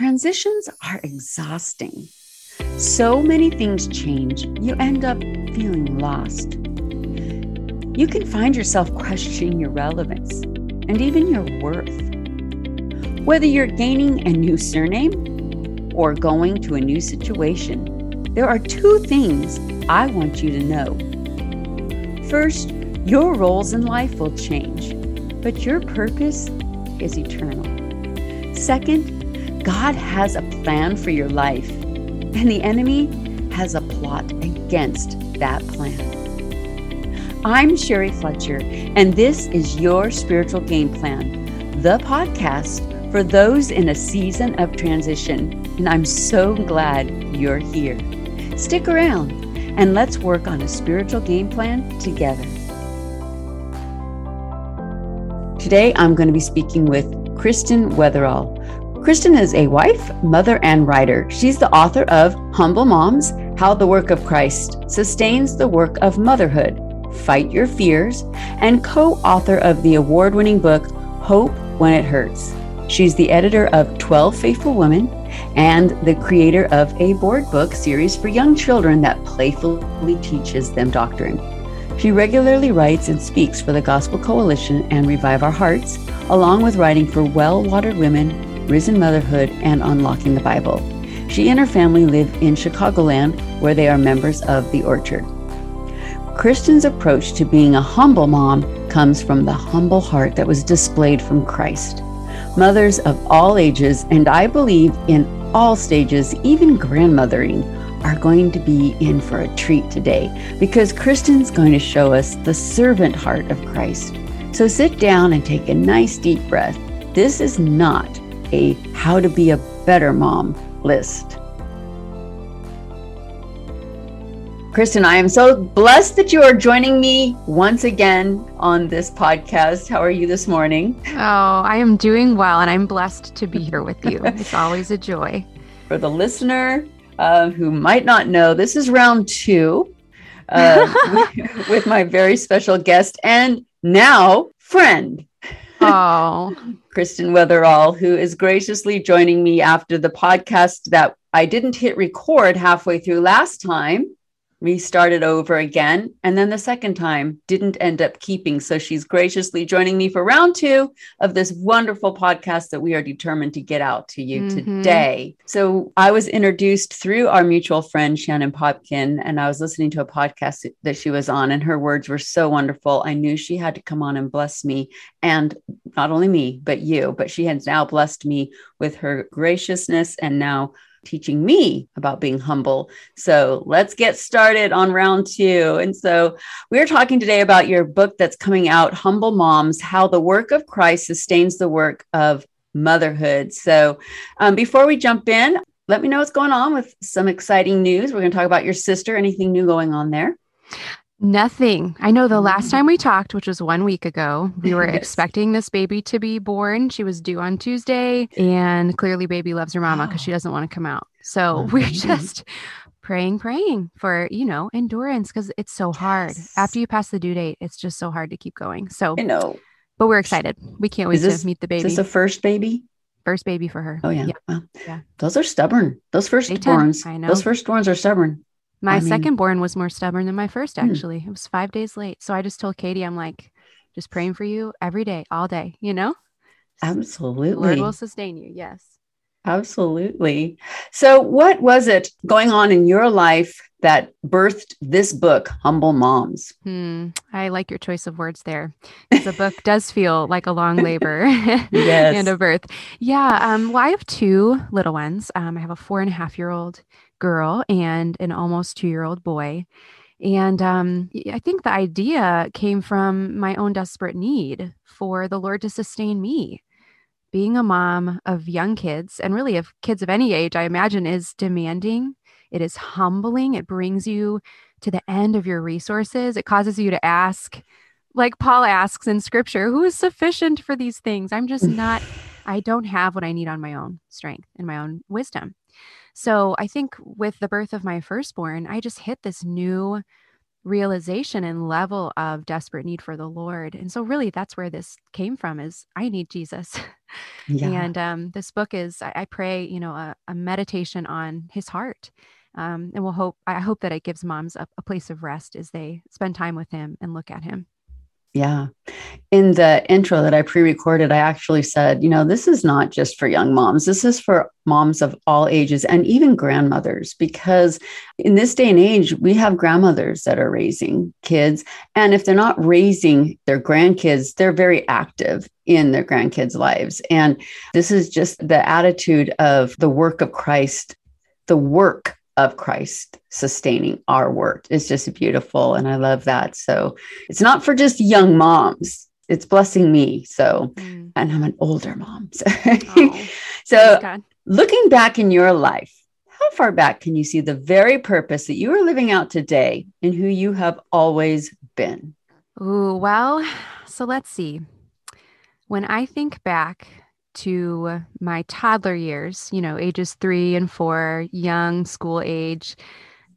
Transitions are exhausting. So many things change, you end up feeling lost. You can find yourself questioning your relevance and even your worth. Whether you're gaining a new surname or going to a new situation, there are two things I want you to know. First, your roles in life will change, but your purpose is eternal. Second, God has a plan for your life, and the enemy has a plot against that plan. I'm Sherry Fletcher, and this is your Spiritual Game Plan, the podcast for those in a season of transition. And I'm so glad you're here. Stick around and let's work on a spiritual game plan together. Today, I'm going to be speaking with Kristen Wetherell. Kristen is a wife, mother, and writer. She's the author of Humble Moms How the Work of Christ Sustains the Work of Motherhood, Fight Your Fears, and co author of the award winning book Hope When It Hurts. She's the editor of 12 Faithful Women and the creator of a board book series for young children that playfully teaches them doctrine. She regularly writes and speaks for the Gospel Coalition and Revive Our Hearts, along with writing for Well Watered Women Risen Motherhood, and Unlocking the Bible. She and her family live in Chicagoland, where they are members of The Orchard. Kristen's approach to being a humble mom comes from the humble heart that was displayed from Christ. Mothers of all ages, and I believe in all stages, even grandmothering, are going to be in for a treat today because Kristen's going to show us the servant heart of Christ. So sit down and take a nice deep breath. This is not a how to be a better mom list. Kristen, I am so blessed that you are joining me once again on this podcast. How are you this morning? Oh, I am doing well, and I'm blessed to be here with you. It's always a joy. For the listener uh, who might not know, this is round two uh, with, with my very special guest and now friend, Oh, Kristen Wetherell, who is graciously joining me after the podcast that I didn't hit record halfway through last time we started over again. And then the second time didn't end up keeping. So she's graciously joining me for round two of this wonderful podcast that we are determined to get out to you mm-hmm. today. So I was introduced through our mutual friend, Shannon Popkin, and I was listening to a podcast that she was on, and her words were so wonderful. I knew she had to come on and bless me, and not only me, but you. But she has now blessed me with her graciousness and now teaching me about being humble. So let's get started on round two. And so we're talking today about your book that's coming out, Humble Moms How the Work of Christ Sustains the Work of Motherhood. So um, before we jump in, let me know what's going on with some exciting news. We're going to talk about your sister. Anything new going on there? Nothing. I know the last mm. time we talked, which was one week ago, we were yes. expecting this baby to be born. She was due on Tuesday, and clearly, baby loves her mama because she doesn't want to come out. So oh, we're just praying, praying for, you know, endurance because it's so hard. After you pass the due date, it's just so hard to keep going. So I know. But we're excited. We can't wait this, to meet the baby. Is this a first baby? First baby for her. Oh yeah. Yeah. Yeah. Those are stubborn. Those firstborns. I know. Those firstborns are stubborn. My I mean, second born was more stubborn than my first, hmm. actually. Hmm. It was five days late. So I just told Katie, I'm like, just praying for you every day, all day, you know? Absolutely. Lord will sustain you. Yes. Absolutely. So, what was it going on in your life that birthed this book, Humble Moms? Hmm. I like your choice of words there. The book does feel like a long labor and a birth. Yeah. Um, well, I have two little ones. Um, I have a four and a half year old girl and an almost two year old boy. And um, I think the idea came from my own desperate need for the Lord to sustain me. Being a mom of young kids, and really of kids of any age, I imagine is demanding. It is humbling. It brings you to the end of your resources. It causes you to ask, like Paul asks in scripture, who is sufficient for these things? I'm just not, I don't have what I need on my own strength and my own wisdom. So I think with the birth of my firstborn, I just hit this new realization and level of desperate need for the Lord. And so really that's where this came from is I need Jesus. Yeah. and um, this book is, I, I pray, you know, a, a, meditation on his heart. Um, and we'll hope, I hope that it gives moms a, a place of rest as they spend time with him and look at him. Yeah. In the intro that I pre recorded, I actually said, you know, this is not just for young moms. This is for moms of all ages and even grandmothers, because in this day and age, we have grandmothers that are raising kids. And if they're not raising their grandkids, they're very active in their grandkids' lives. And this is just the attitude of the work of Christ, the work of Christ sustaining our work. It's just beautiful. And I love that. So it's not for just young moms, it's blessing me. So, mm. and I'm an older mom. So, oh, so looking back in your life, how far back can you see the very purpose that you are living out today and who you have always been? Ooh, well, so let's see. When I think back to my toddler years, you know, ages three and four, young school age.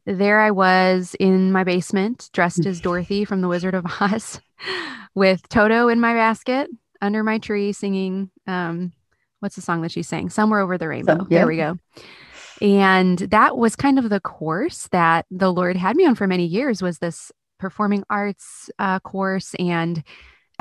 There I was in my basement, dressed as Dorothy from The Wizard of Oz, with Toto in my basket under my tree singing. Um, what's the song that she sang? Somewhere Over the Rainbow. So, yeah. There we go. And that was kind of the course that the Lord had me on for many years was this performing arts uh, course and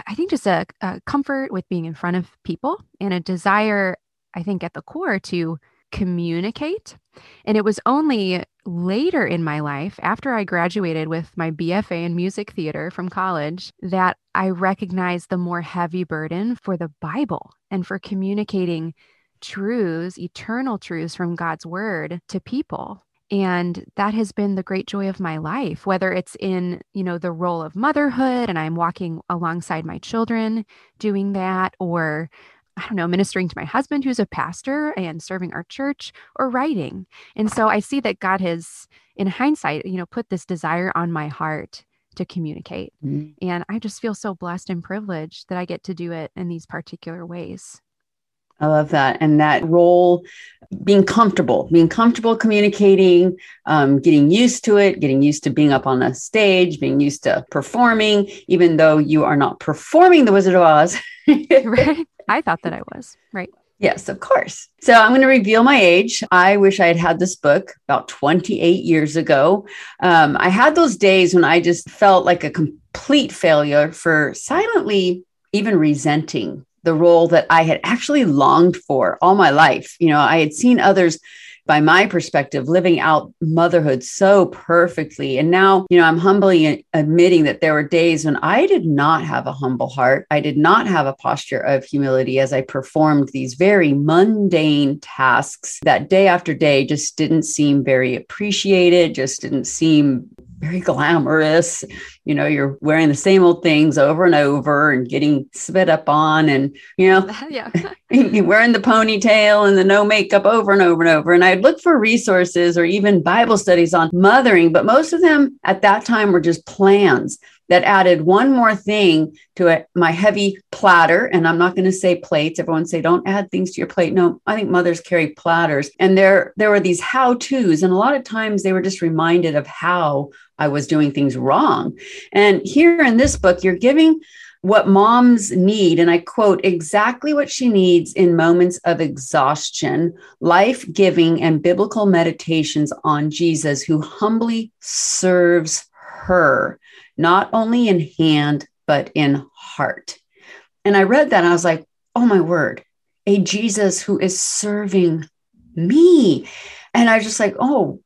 I think just a, a comfort with being in front of people and a desire, I think, at the core to communicate. And it was only later in my life, after I graduated with my BFA in music theater from college, that I recognized the more heavy burden for the Bible and for communicating truths, eternal truths from God's word to people and that has been the great joy of my life whether it's in you know the role of motherhood and i'm walking alongside my children doing that or I don't know, ministering to my husband who's a pastor and serving our church or writing. And so I see that God has, in hindsight, you know, put this desire on my heart to communicate. Mm-hmm. And I just feel so blessed and privileged that I get to do it in these particular ways. I love that. And that role, being comfortable, being comfortable communicating, um, getting used to it, getting used to being up on a stage, being used to performing, even though you are not performing The Wizard of Oz. right. I thought that I was. Right. Yes, of course. So I'm going to reveal my age. I wish I had had this book about 28 years ago. Um, I had those days when I just felt like a complete failure for silently even resenting the role that I had actually longed for all my life. You know, I had seen others by my perspective living out motherhood so perfectly and now you know i'm humbly admitting that there were days when i did not have a humble heart i did not have a posture of humility as i performed these very mundane tasks that day after day just didn't seem very appreciated just didn't seem very glamorous. You know, you're wearing the same old things over and over and getting spit up on, and you know, yeah, you're wearing the ponytail and the no makeup over and over and over. And I'd look for resources or even Bible studies on mothering, but most of them at that time were just plans that added one more thing to it, my heavy platter. And I'm not going to say plates. Everyone say, don't add things to your plate. No, I think mothers carry platters. And there, there were these how to's. And a lot of times they were just reminded of how I was doing things wrong. And here in this book, you're giving what moms need, and I quote exactly what she needs in moments of exhaustion, life giving, and biblical meditations on Jesus, who humbly serves her not only in hand, but in heart. And I read that and I was like, oh my word, a Jesus who is serving me. And I was just like, oh,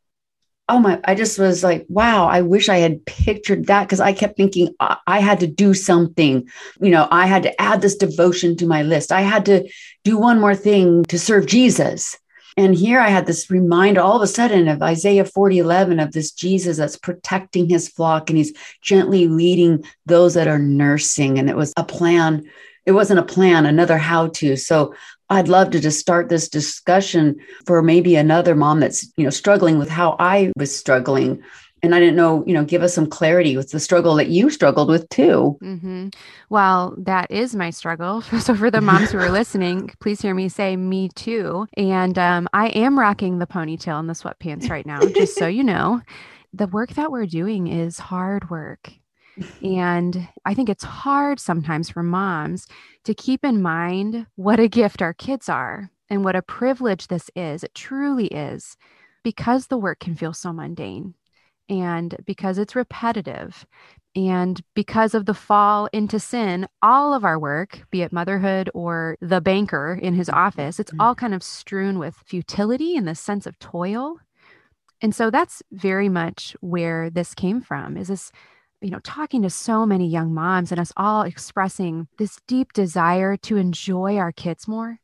oh my, I just was like, wow, I wish I had pictured that because I kept thinking I, I had to do something. You know, I had to add this devotion to my list. I had to do one more thing to serve Jesus. And here I had this reminder all of a sudden of Isaiah 40 11 of this Jesus that's protecting his flock and he's gently leading those that are nursing. And it was a plan. It wasn't a plan, another how to. So I'd love to just start this discussion for maybe another mom that's, you know, struggling with how I was struggling and I didn't know, you know, give us some clarity with the struggle that you struggled with too. Mm-hmm. Well, that is my struggle. So for the moms who are listening, please hear me say me too. And um, I am rocking the ponytail and the sweatpants right now, just so you know. the work that we're doing is hard work. And I think it's hard sometimes for moms to keep in mind what a gift our kids are and what a privilege this is. It truly is because the work can feel so mundane and because it's repetitive and because of the fall into sin, all of our work, be it motherhood or the banker in his mm-hmm. office, it's mm-hmm. all kind of strewn with futility and the sense of toil. And so that's very much where this came from is this you know, talking to so many young moms and us all expressing this deep desire to enjoy our kids more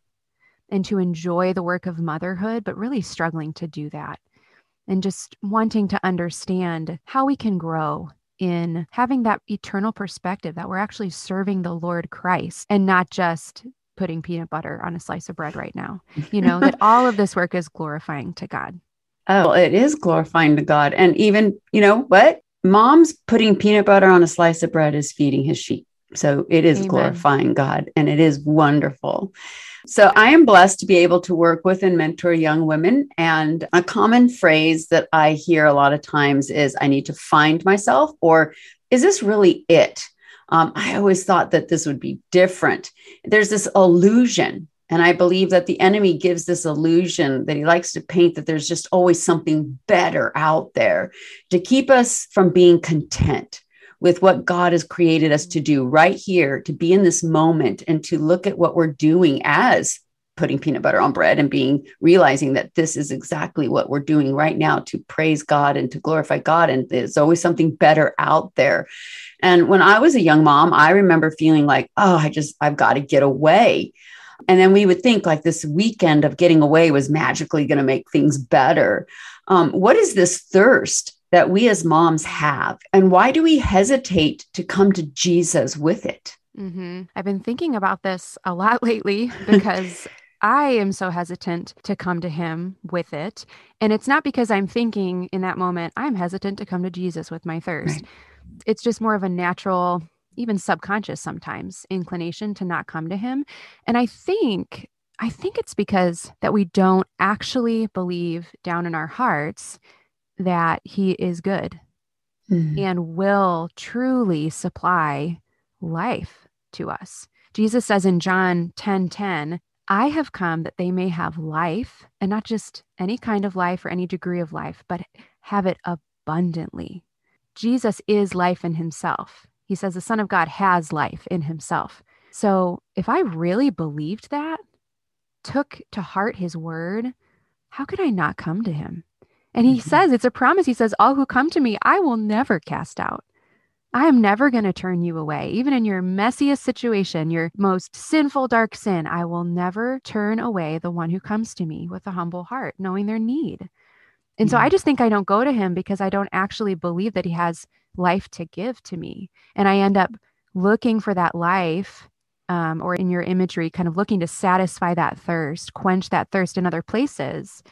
and to enjoy the work of motherhood, but really struggling to do that. And just wanting to understand how we can grow in having that eternal perspective that we're actually serving the Lord Christ and not just putting peanut butter on a slice of bread right now. You know, that all of this work is glorifying to God. Oh, it is glorifying to God. And even, you know what? Mom's putting peanut butter on a slice of bread is feeding his sheep. So it is Amen. glorifying God and it is wonderful. So I am blessed to be able to work with and mentor young women. And a common phrase that I hear a lot of times is I need to find myself, or is this really it? Um, I always thought that this would be different. There's this illusion and I believe that the enemy gives this illusion that he likes to paint that there's just always something better out there to keep us from being content with what God has created us to do right here, to be in this moment and to look at what we're doing as putting peanut butter on bread and being realizing that this is exactly what we're doing right now to praise God and to glorify God. And there's always something better out there. And when I was a young mom, I remember feeling like, oh, I just, I've got to get away. And then we would think like this weekend of getting away was magically going to make things better. Um, what is this thirst that we as moms have? And why do we hesitate to come to Jesus with it? Mm-hmm. I've been thinking about this a lot lately because I am so hesitant to come to him with it. And it's not because I'm thinking in that moment, I'm hesitant to come to Jesus with my thirst. Right. It's just more of a natural even subconscious sometimes inclination to not come to him and i think i think it's because that we don't actually believe down in our hearts that he is good mm-hmm. and will truly supply life to us jesus says in john 10 10 I have come that they may have life, and not just any kind of life or any degree of life, but have it abundantly. Jesus is life in himself. He says the Son of God has life in himself. So if I really believed that, took to heart his word, how could I not come to him? And he mm-hmm. says, it's a promise. He says, All who come to me, I will never cast out. I am never going to turn you away. Even in your messiest situation, your most sinful, dark sin, I will never turn away the one who comes to me with a humble heart, knowing their need. And so I just think I don't go to him because I don't actually believe that he has life to give to me. And I end up looking for that life, um, or in your imagery, kind of looking to satisfy that thirst, quench that thirst in other places.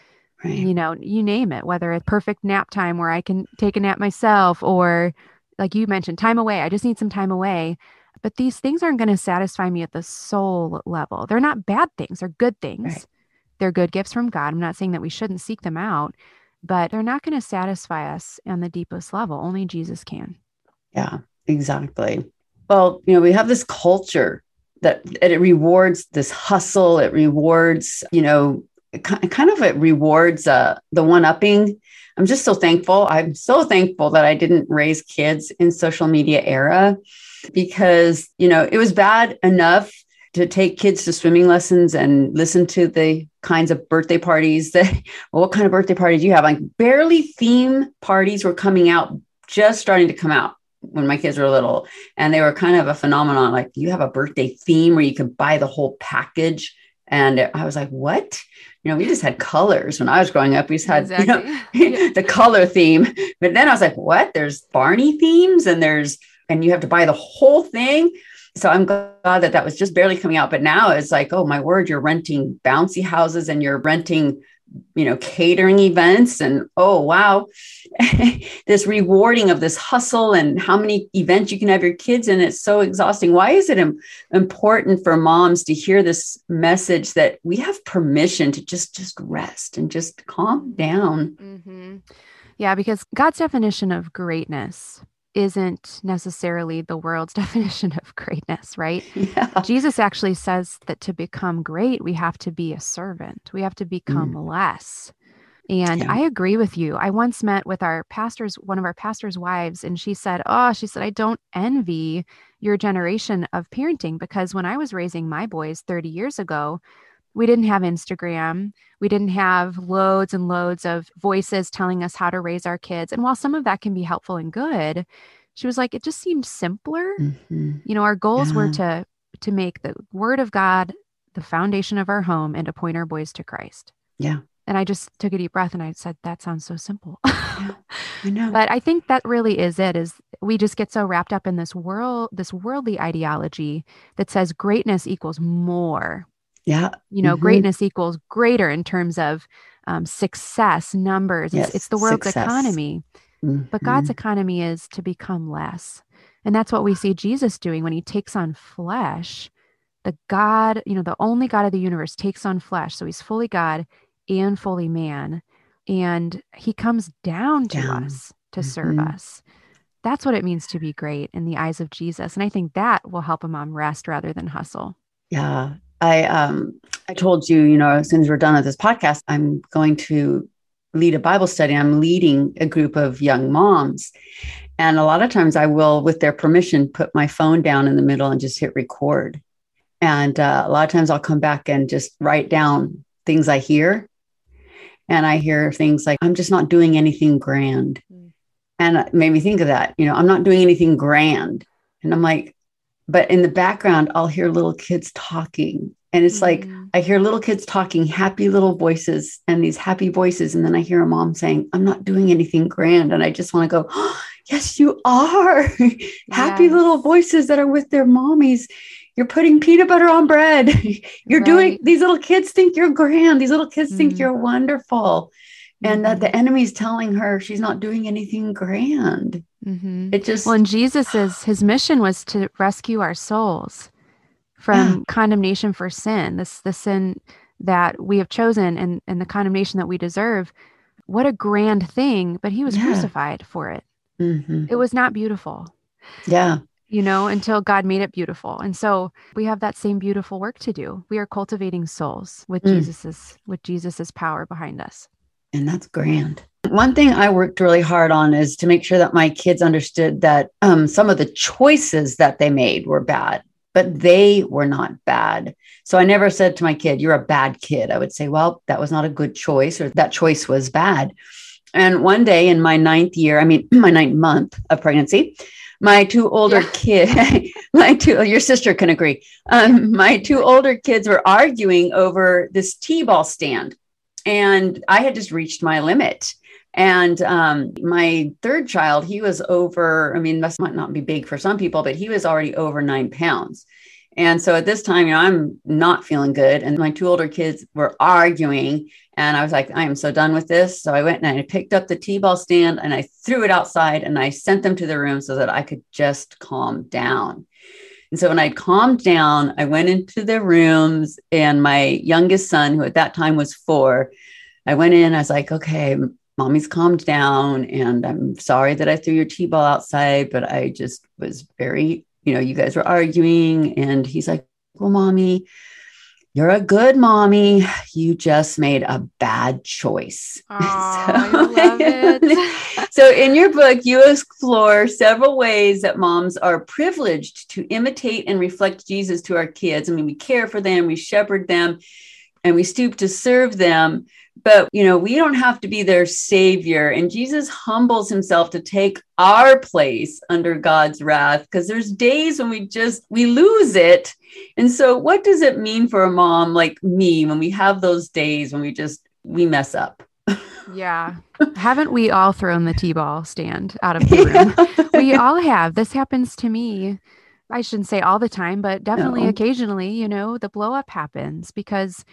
Right. You know, you name it, whether it's perfect nap time where I can take a nap myself, or like you mentioned, time away. I just need some time away. But these things aren't going to satisfy me at the soul level. They're not bad things, they're good things. Right. They're good gifts from God. I'm not saying that we shouldn't seek them out, but they're not going to satisfy us on the deepest level. Only Jesus can. Yeah, exactly. Well, you know, we have this culture that it rewards this hustle. It rewards, you know, kind of it rewards uh, the one upping. I'm just so thankful. I'm so thankful that I didn't raise kids in social media era because, you know, it was bad enough to take kids to swimming lessons and listen to the kinds of birthday parties that well, what kind of birthday parties do you have? Like barely theme parties were coming out just starting to come out when my kids were little. And they were kind of a phenomenon like you have a birthday theme where you could buy the whole package. And i was like what? You know we just had colors when i was growing up. We just had exactly. you know, the color theme. But then i was like what? There's barney themes and there's and you have to buy the whole thing so I'm glad that that was just barely coming out. But now it's like, oh my word, you're renting bouncy houses and you're renting, you know, catering events. And oh, wow, this rewarding of this hustle and how many events you can have your kids in. It's so exhausting. Why is it Im- important for moms to hear this message that we have permission to just just rest and just calm down? Mm-hmm. Yeah, because God's definition of greatness isn't necessarily the world's definition of greatness, right? Yeah. Jesus actually says that to become great, we have to be a servant, we have to become mm. less. And yeah. I agree with you. I once met with our pastor's, one of our pastor's wives, and she said, Oh, she said, I don't envy your generation of parenting because when I was raising my boys 30 years ago, we didn't have Instagram. We didn't have loads and loads of voices telling us how to raise our kids. And while some of that can be helpful and good, she was like, it just seemed simpler. Mm-hmm. You know, our goals yeah. were to to make the word of God the foundation of our home and to point our boys to Christ. Yeah. And I just took a deep breath and I said, that sounds so simple. yeah, I know. But I think that really is it is we just get so wrapped up in this world, this worldly ideology that says greatness equals more yeah. You know, mm-hmm. greatness equals greater in terms of um, success, numbers. Yes, it's, it's the world's success. economy. Mm-hmm. But God's economy is to become less. And that's what we see Jesus doing when he takes on flesh. The God, you know, the only God of the universe takes on flesh. So he's fully God and fully man. And he comes down to down. us to mm-hmm. serve us. That's what it means to be great in the eyes of Jesus. And I think that will help a mom rest rather than hustle. Yeah. I um I told you, you know, as soon as we're done with this podcast, I'm going to lead a Bible study. I'm leading a group of young moms. And a lot of times I will, with their permission, put my phone down in the middle and just hit record. And uh, a lot of times I'll come back and just write down things I hear. And I hear things like, I'm just not doing anything grand. Mm. And it made me think of that. You know, I'm not doing anything grand. And I'm like, but in the background i'll hear little kids talking. And it's mm-hmm. like i hear little kids talking happy little voices and these happy voices. And then i hear a mom saying i'm not doing anything grand. And i just want to go oh, yes you are. Happy little voices that are with their mommies. You're putting peanut butter on bread. You're right. doing these little kids think you're grand. These little kids mm-hmm. think you're wonderful and that the mm-hmm. enemy's telling her she's not doing anything grand. Mm-hmm. It just well, and Jesus's his mission was to rescue our souls from yeah. condemnation for sin, this the sin that we have chosen and and the condemnation that we deserve. What a grand thing! But he was yeah. crucified for it. Mm-hmm. It was not beautiful. Yeah. You know, until God made it beautiful. And so we have that same beautiful work to do. We are cultivating souls with mm. Jesus's with Jesus's power behind us. And that's grand. One thing I worked really hard on is to make sure that my kids understood that um, some of the choices that they made were bad, but they were not bad. So I never said to my kid, You're a bad kid. I would say, Well, that was not a good choice, or that choice was bad. And one day in my ninth year, I mean, my ninth month of pregnancy, my two older yeah. kids, my two, your sister can agree. Um, my two older kids were arguing over this T ball stand and I had just reached my limit. And um, my third child, he was over, I mean, this might not be big for some people, but he was already over nine pounds. And so at this time, you know, I'm not feeling good. And my two older kids were arguing. And I was like, I am so done with this. So I went and I picked up the T ball stand and I threw it outside and I sent them to the room so that I could just calm down. And so when I calmed down, I went into their rooms, and my youngest son, who at that time was four, I went in. I was like, okay, mommy's calmed down, and I'm sorry that I threw your T ball outside, but I just was very, you know, you guys were arguing. And he's like, well, mommy, you're a good mommy. You just made a bad choice. Aww, so, so, in your book, you explore several ways that moms are privileged to imitate and reflect Jesus to our kids. I mean, we care for them, we shepherd them, and we stoop to serve them but you know we don't have to be their savior. And jesus humbles himself to take our place under god's wrath because there's days when we just we lose it. And so what does it mean for a mom like me when we have those days when we just we mess up? Yeah. Haven't we all thrown the t-ball stand out of the room? Yeah. we all have. This happens to me i shouldn't say all the time but definitely no. occasionally you know the blow up happens because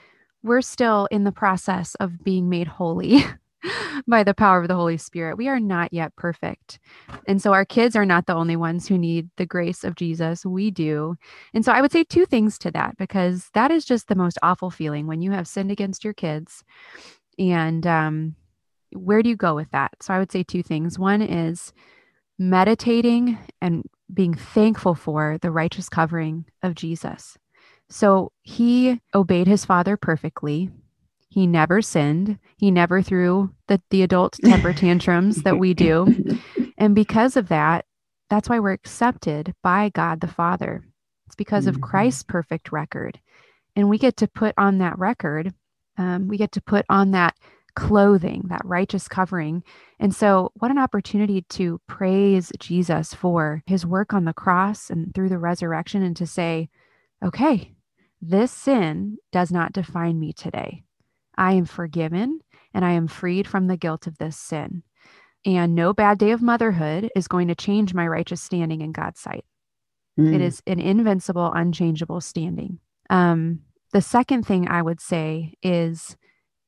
we're still in the process of being made holy by the power of the Holy Spirit. We are not yet perfect. And so our kids are not the only ones who need the grace of Jesus. We do. And so I would say two things to that because that is just the most awful feeling when you have sinned against your kids and um where do you go with that? So I would say two things. One is meditating and being thankful for the righteous covering of Jesus. So he obeyed his father perfectly. He never sinned. He never threw the, the adult temper tantrums that we do. And because of that, that's why we're accepted by God the Father. It's because mm-hmm. of Christ's perfect record. And we get to put on that record, um, we get to put on that clothing, that righteous covering. And so, what an opportunity to praise Jesus for his work on the cross and through the resurrection, and to say, okay, this sin does not define me today. I am forgiven and I am freed from the guilt of this sin. And no bad day of motherhood is going to change my righteous standing in God's sight. Mm. It is an invincible, unchangeable standing. Um, the second thing I would say is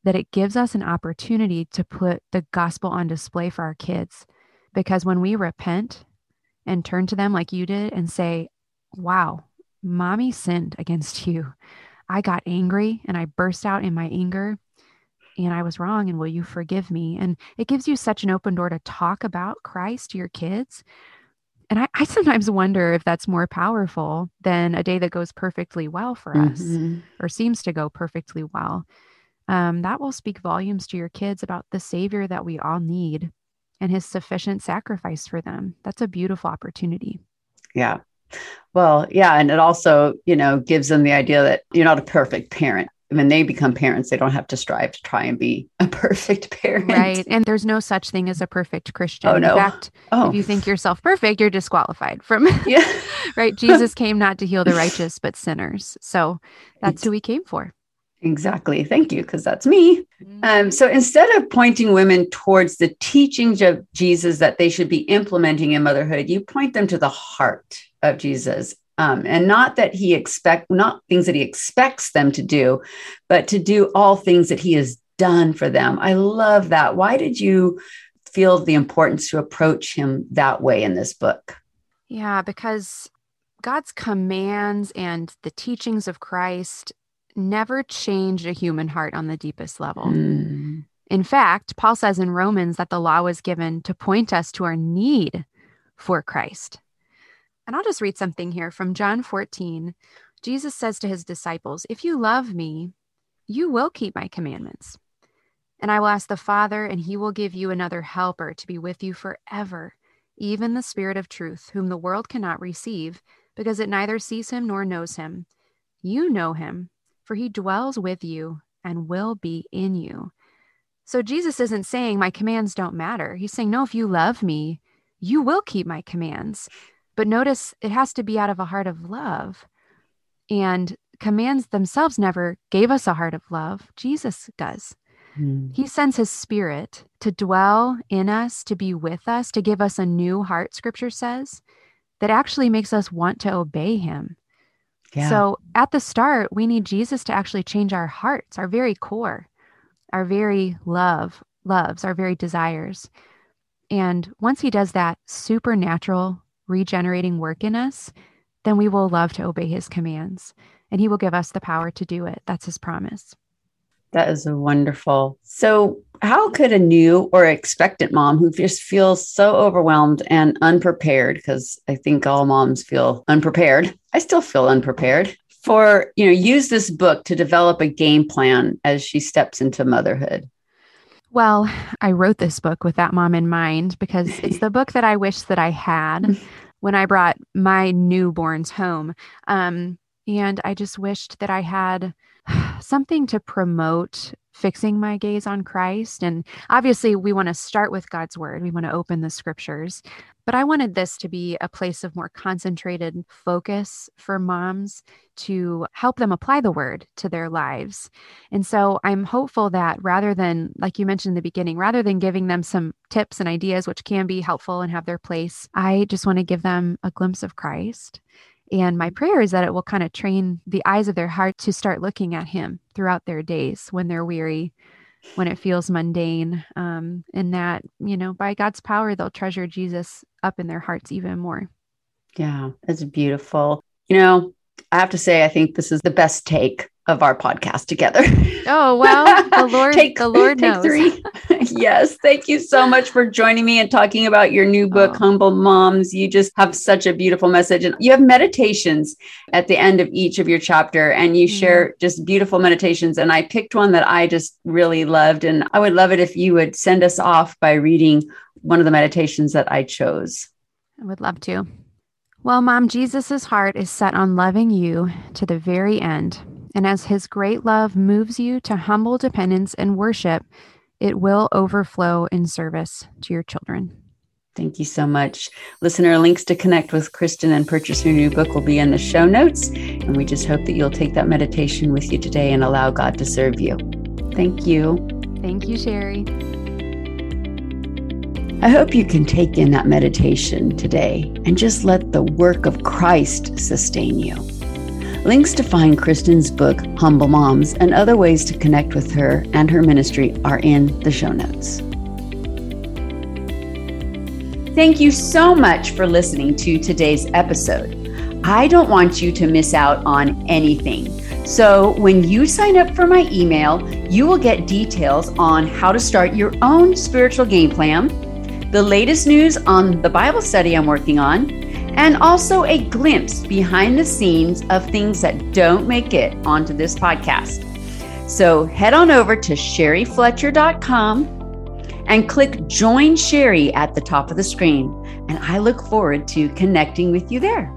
that it gives us an opportunity to put the gospel on display for our kids. Because when we repent and turn to them like you did and say, Wow, mommy sinned against you. I got angry and I burst out in my anger and I was wrong. And will you forgive me? And it gives you such an open door to talk about Christ to your kids. And I, I sometimes wonder if that's more powerful than a day that goes perfectly well for us mm-hmm. or seems to go perfectly well um, that will speak volumes to your kids about the Savior that we all need and his sufficient sacrifice for them. That's a beautiful opportunity. Yeah. Well, yeah. And it also, you know, gives them the idea that you're not a perfect parent. When they become parents, they don't have to strive to try and be a perfect parent. Right. And there's no such thing as a perfect Christian. Oh, no. In fact, oh. if you think yourself perfect, you're disqualified from, yeah. right? Jesus came not to heal the righteous, but sinners. So that's who he came for. Exactly. Thank you, because that's me. Um, mm-hmm. so instead of pointing women towards the teachings of Jesus that they should be implementing in motherhood, you point them to the heart of Jesus. Um, and not that he expect not things that he expects them to do, but to do all things that he has done for them. I love that. Why did you feel the importance to approach him that way in this book? Yeah, because God's commands and the teachings of Christ never change a human heart on the deepest level. Mm. In fact, Paul says in Romans that the law was given to point us to our need for Christ. And I'll just read something here from John 14. Jesus says to his disciples, If you love me, you will keep my commandments. And I will ask the Father, and he will give you another helper to be with you forever, even the Spirit of truth, whom the world cannot receive, because it neither sees him nor knows him. You know him for he dwells with you and will be in you. So Jesus isn't saying my commands don't matter. He's saying, no, if you love me, you will keep my commands. But notice it has to be out of a heart of love. And commands themselves never gave us a heart of love. Jesus does. Mm. He sends his spirit to dwell in us, to be with us, to give us a new heart, scripture says, that actually makes us want to obey him. Yeah. So at the start, we need Jesus to actually change our hearts, our very core, our very love, loves, our very desires. And once he does that supernatural regenerating work in us, then we will love to obey his commands and he will give us the power to do it. That's his promise. That is wonderful. So, how could a new or expectant mom who just feels so overwhelmed and unprepared, because I think all moms feel unprepared, I still feel unprepared, for you know, use this book to develop a game plan as she steps into motherhood? Well, I wrote this book with that mom in mind because it's the book that I wish that I had when I brought my newborns home. Um, and I just wished that I had something to promote fixing my gaze on Christ. And obviously, we want to start with God's word, we want to open the scriptures. But I wanted this to be a place of more concentrated focus for moms to help them apply the word to their lives. And so I'm hopeful that rather than, like you mentioned in the beginning, rather than giving them some tips and ideas, which can be helpful and have their place, I just want to give them a glimpse of Christ and my prayer is that it will kind of train the eyes of their heart to start looking at Him throughout their days when they're weary, when it feels mundane, um, and that, you know, by God's power, they'll treasure Jesus up in their hearts even more. Yeah, that's beautiful. You know, I have to say, I think this is the best take of our podcast together. Oh well, the Lord, take, the Lord knows. Three. yes. Thank you so much for joining me and talking about your new book, oh. Humble Moms. You just have such a beautiful message. And you have meditations at the end of each of your chapter, and you mm. share just beautiful meditations. And I picked one that I just really loved. And I would love it if you would send us off by reading one of the meditations that I chose. I would love to. Well, Mom, Jesus' heart is set on loving you to the very end. And as his great love moves you to humble dependence and worship, it will overflow in service to your children. Thank you so much. Listener, links to connect with Kristen and purchase her new book will be in the show notes. And we just hope that you'll take that meditation with you today and allow God to serve you. Thank you. Thank you, Sherry. I hope you can take in that meditation today and just let the work of Christ sustain you. Links to find Kristen's book, Humble Moms, and other ways to connect with her and her ministry are in the show notes. Thank you so much for listening to today's episode. I don't want you to miss out on anything. So, when you sign up for my email, you will get details on how to start your own spiritual game plan, the latest news on the Bible study I'm working on, and also a glimpse behind the scenes of things that don't make it onto this podcast. So head on over to sherryfletcher.com and click Join Sherry at the top of the screen. And I look forward to connecting with you there.